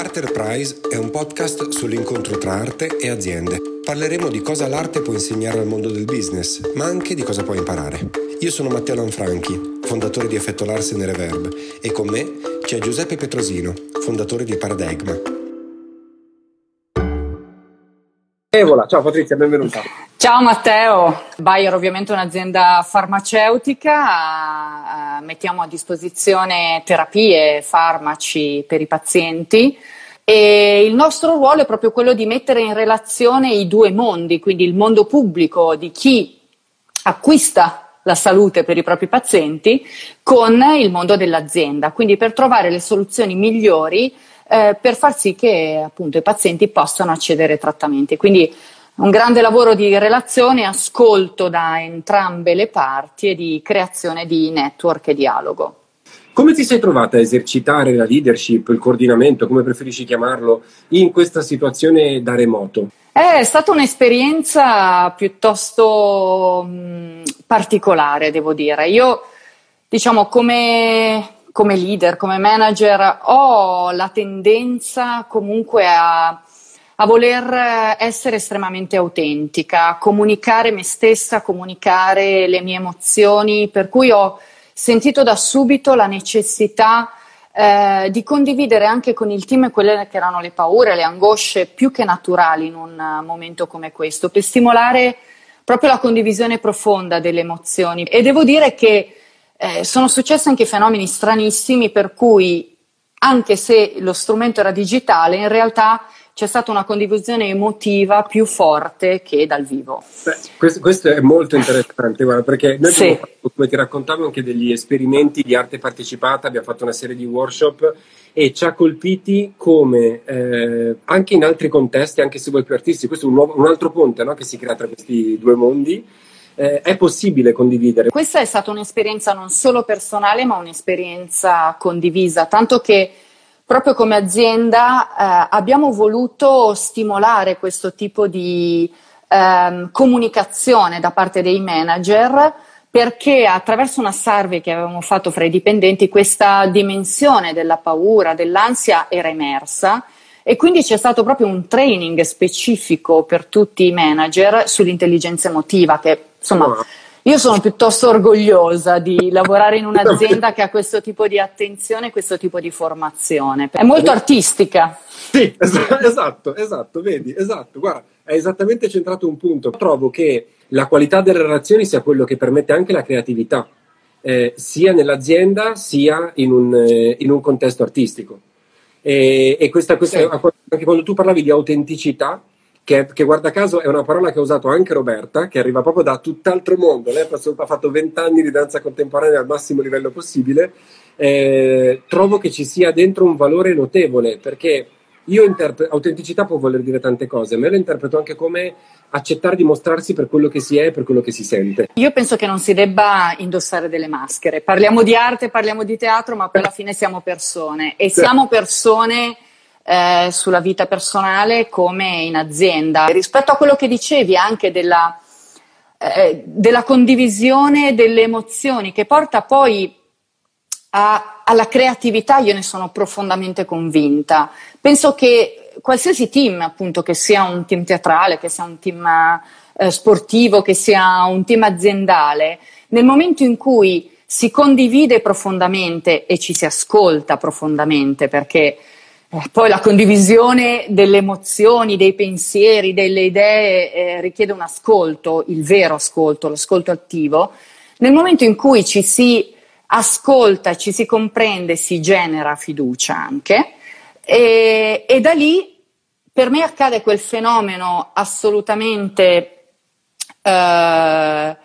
Arterprise è un podcast sull'incontro tra arte e aziende. Parleremo di cosa l'arte può insegnare al mondo del business, ma anche di cosa può imparare. Io sono Matteo Lanfranchi, fondatore di Effetto Larsen e Reverb, e con me c'è Giuseppe Petrosino, fondatore di Paradigma. Evola, ciao Patrizia, benvenuta. Ciao Matteo, Bayer ovviamente è un'azienda farmaceutica, eh, mettiamo a disposizione terapie, farmaci per i pazienti. E il nostro ruolo è proprio quello di mettere in relazione i due mondi, quindi il mondo pubblico di chi acquista la salute per i propri pazienti con il mondo dell'azienda, quindi per trovare le soluzioni migliori eh, per far sì che appunto i pazienti possano accedere ai trattamenti. Quindi un grande lavoro di relazione, ascolto da entrambe le parti e di creazione di network e dialogo. Come ti sei trovata a esercitare la leadership, il coordinamento, come preferisci chiamarlo, in questa situazione da remoto? È stata un'esperienza piuttosto mh, particolare, devo dire. Io, diciamo, come, come leader, come manager, ho la tendenza comunque a a voler essere estremamente autentica, comunicare me stessa, comunicare le mie emozioni, per cui ho sentito da subito la necessità eh, di condividere anche con il team quelle che erano le paure, le angosce più che naturali in un momento come questo, per stimolare proprio la condivisione profonda delle emozioni. E devo dire che eh, sono successi anche fenomeni stranissimi per cui, anche se lo strumento era digitale, in realtà c'è stata una condivisione emotiva più forte che dal vivo. Beh, questo, questo, è molto interessante, guarda, perché noi sì. abbiamo fatto, come ti raccontavo, anche degli esperimenti di arte partecipata, abbiamo fatto una serie di workshop e ci ha colpiti come eh, anche in altri contesti, anche se vuoi più artisti, questo è un, nuovo, un altro ponte no, che si crea tra questi due mondi. Eh, è possibile condividere. Questa è stata un'esperienza non solo personale, ma un'esperienza condivisa, tanto che proprio come azienda eh, abbiamo voluto stimolare questo tipo di ehm, comunicazione da parte dei manager perché attraverso una survey che avevamo fatto fra i dipendenti questa dimensione della paura, dell'ansia era emersa e quindi c'è stato proprio un training specifico per tutti i manager sull'intelligenza emotiva che insomma io sono piuttosto orgogliosa di lavorare in un'azienda che ha questo tipo di attenzione, questo tipo di formazione. È molto artistica. Sì, esatto, esatto, vedi, esatto. Guarda, è esattamente centrato un punto. Trovo che la qualità delle relazioni sia quello che permette anche la creatività, eh, sia nell'azienda sia in un, eh, in un contesto artistico. E, e questa, questa, anche quando tu parlavi di autenticità, che, che, guarda caso è una parola che ha usato anche Roberta, che arriva proprio da tutt'altro mondo. Lei ha fatto vent'anni di danza contemporanea al massimo livello possibile. Eh, trovo che ci sia dentro un valore notevole perché io interpreto, autenticità può voler dire tante cose, ma io lo interpreto anche come accettare di mostrarsi per quello che si è e per quello che si sente. Io penso che non si debba indossare delle maschere. Parliamo di arte, parliamo di teatro, ma poi alla fine siamo persone e siamo persone eh, sulla vita personale come in azienda. Rispetto a quello che dicevi anche della, eh, della condivisione delle emozioni che porta poi a, alla creatività, io ne sono profondamente convinta. Penso che qualsiasi team, appunto, che sia un team teatrale, che sia un team eh, sportivo, che sia un team aziendale, nel momento in cui si condivide profondamente e ci si ascolta profondamente, perché eh, poi la condivisione delle emozioni, dei pensieri, delle idee eh, richiede un ascolto, il vero ascolto, l'ascolto attivo. Nel momento in cui ci si ascolta, ci si comprende, si genera fiducia anche e, e da lì per me accade quel fenomeno assolutamente eh,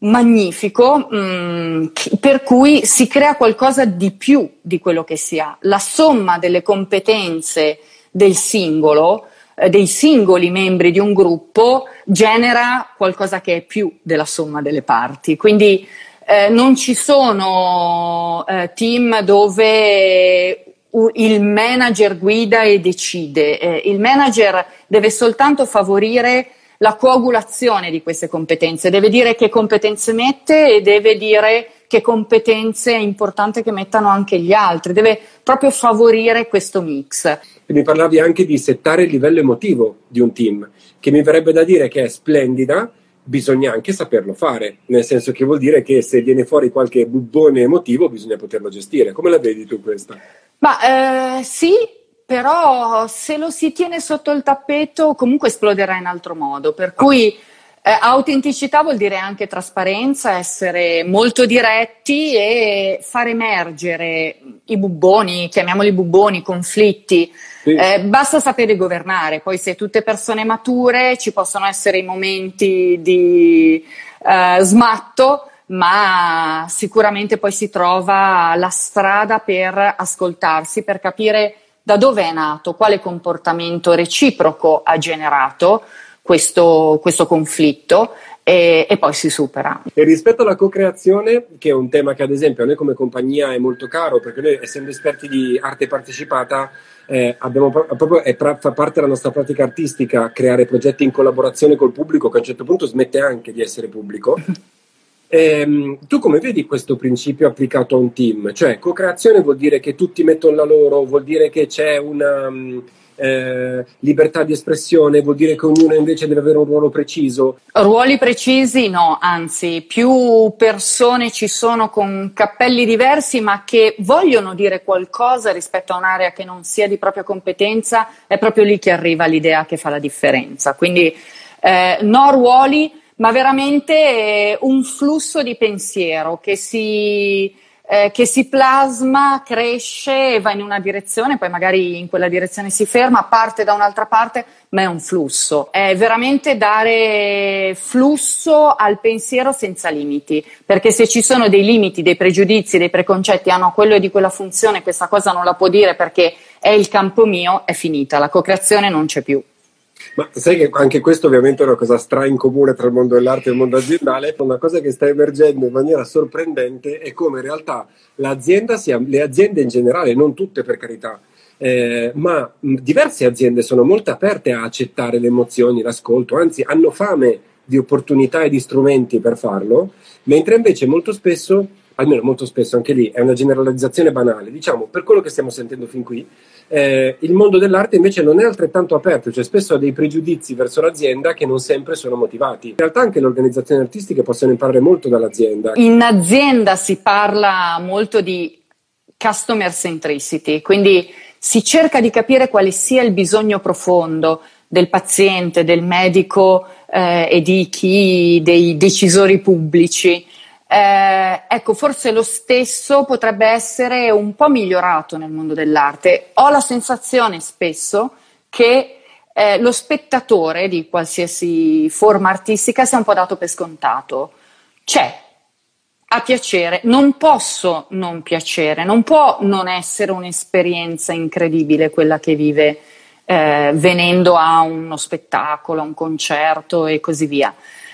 magnifico mh, mm, per cui si crea qualcosa di più di quello che si ha. La somma delle competenze del singolo, eh, dei singoli membri di un gruppo, genera qualcosa che è più della somma delle parti. Quindi eh, non ci sono eh, team dove il manager guida e decide, eh, il manager deve soltanto favorire la coagulazione di queste competenze, deve dire che competenze mette e deve dire che competenze è importante che mettano anche gli altri, deve proprio favorire questo mix. Mi parlavi anche di settare il livello emotivo di un team, che mi verrebbe da dire che è splendida, bisogna anche saperlo fare, nel senso che vuol dire che se viene fuori qualche bubbone emotivo bisogna poterlo gestire. Come la vedi tu questa? Ma eh, sì, però se lo si tiene sotto il tappeto comunque esploderà in altro modo, per cui eh, autenticità vuol dire anche trasparenza, essere molto diretti e far emergere i bubboni, chiamiamoli bubboni, conflitti. Sì. Eh, basta sapere governare, poi se tutte persone mature ci possono essere i momenti di eh, smatto, ma sicuramente poi si trova la strada per ascoltarsi, per capire da dove è nato, quale comportamento reciproco ha generato questo, questo conflitto e, e, poi si supera. E rispetto alla co-creazione, che è un tema che ad esempio a noi come compagnia è molto caro, perché noi essendo esperti di arte partecipata eh, abbiamo proprio, è, fa parte della nostra pratica artistica creare progetti in collaborazione col pubblico che a un certo punto smette anche di essere pubblico. Eh, tu come vedi questo principio applicato a un team? Cioè, co-creazione vuol dire che tutti mettono la loro, vuol dire che c'è una um, eh, libertà di espressione, vuol dire che ognuno invece deve avere un ruolo preciso? Ruoli precisi no, anzi, più persone ci sono con cappelli diversi ma che vogliono dire qualcosa rispetto a un'area che non sia di propria competenza, è proprio lì che arriva l'idea che fa la differenza. Quindi eh, no ruoli ma veramente eh, un flusso di pensiero che si, eh, che si plasma, cresce e va in una direzione, poi magari in quella direzione si ferma, parte da un'altra parte, ma è un flusso. È veramente dare flusso al pensiero senza limiti, perché se ci sono dei limiti, dei pregiudizi, dei preconcetti, ah quello di quella funzione, questa cosa non la può dire perché è il campo mio, è finita, la co-creazione non c'è più. Ma sai che anche questo ovviamente è una cosa stra in comune tra il mondo dell'arte e il mondo aziendale, una cosa che sta emergendo in maniera sorprendente è come in realtà l'azienda sia, le aziende in generale, non tutte per carità, eh, ma diverse aziende sono molto aperte a accettare le emozioni, l'ascolto, anzi hanno fame di opportunità e di strumenti per farlo, mentre invece molto spesso almeno molto spesso anche lì è una generalizzazione banale, diciamo per quello che stiamo sentendo fin qui, eh, il mondo dell'arte invece non è altrettanto aperto, cioè spesso ha dei pregiudizi verso l'azienda che non sempre sono motivati. In realtà anche le organizzazioni artistiche possono imparare molto dall'azienda. In azienda si parla molto di customer centricity, quindi si cerca di capire quale sia il bisogno profondo del paziente, del medico eh, e di chi, dei decisori pubblici. Eh, ecco, forse lo stesso potrebbe essere un po' migliorato nel mondo dell'arte. Ho la sensazione spesso che eh, lo spettatore di qualsiasi forma artistica sia un po' dato per scontato. C'è, a piacere, non posso non piacere, non può non essere un'esperienza incredibile quella che vive eh, venendo a uno spettacolo, a un concerto e così via.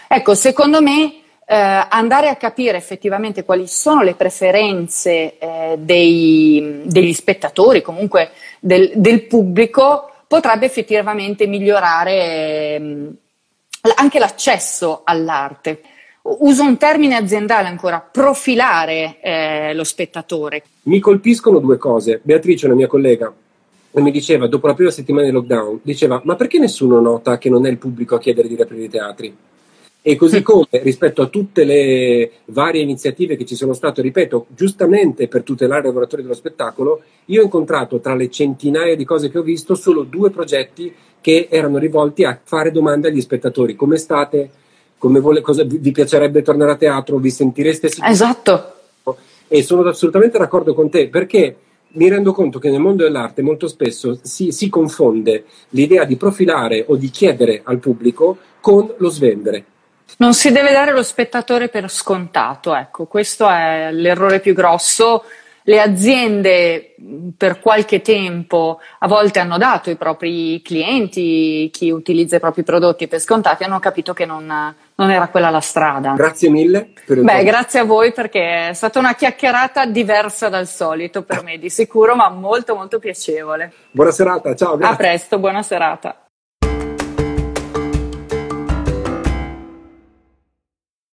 Ecco, secondo me eh, andare a capire effettivamente quali sono le preferenze eh, dei, degli spettatori, comunque del, del, pubblico, potrebbe effettivamente migliorare eh, anche l'accesso all'arte. Uso un termine aziendale ancora, profilare eh, lo spettatore. Mi colpiscono due cose. Beatrice, una mia collega, mi diceva dopo la prima settimana di lockdown, diceva ma perché nessuno nota che non è il pubblico a chiedere di riaprire i teatri? E così come rispetto a tutte le varie iniziative che ci sono state, ripeto, giustamente per tutelare i lavoratori dello spettacolo, io ho incontrato tra le centinaia di cose che ho visto solo due progetti che erano rivolti a fare domande agli spettatori. Come state? Come vuole, cosa, vi piacerebbe tornare a teatro? Vi sentireste sicuri? Esatto. E sono assolutamente d'accordo con te perché mi rendo conto che nel mondo dell'arte molto spesso si, si confonde l'idea di profilare o di chiedere al pubblico con lo svendere. Non si deve dare lo spettatore per scontato, ecco, questo è l'errore più grosso. Le aziende per qualche tempo a volte hanno dato i propri clienti, chi utilizza i propri prodotti per scontati, hanno capito che non, non era quella la strada. Grazie mille. Beh, grazie a voi perché è stata una chiacchierata diversa dal solito per me, di sicuro, ma molto molto piacevole. Buona serata, ciao. Grazie. A presto, buona serata.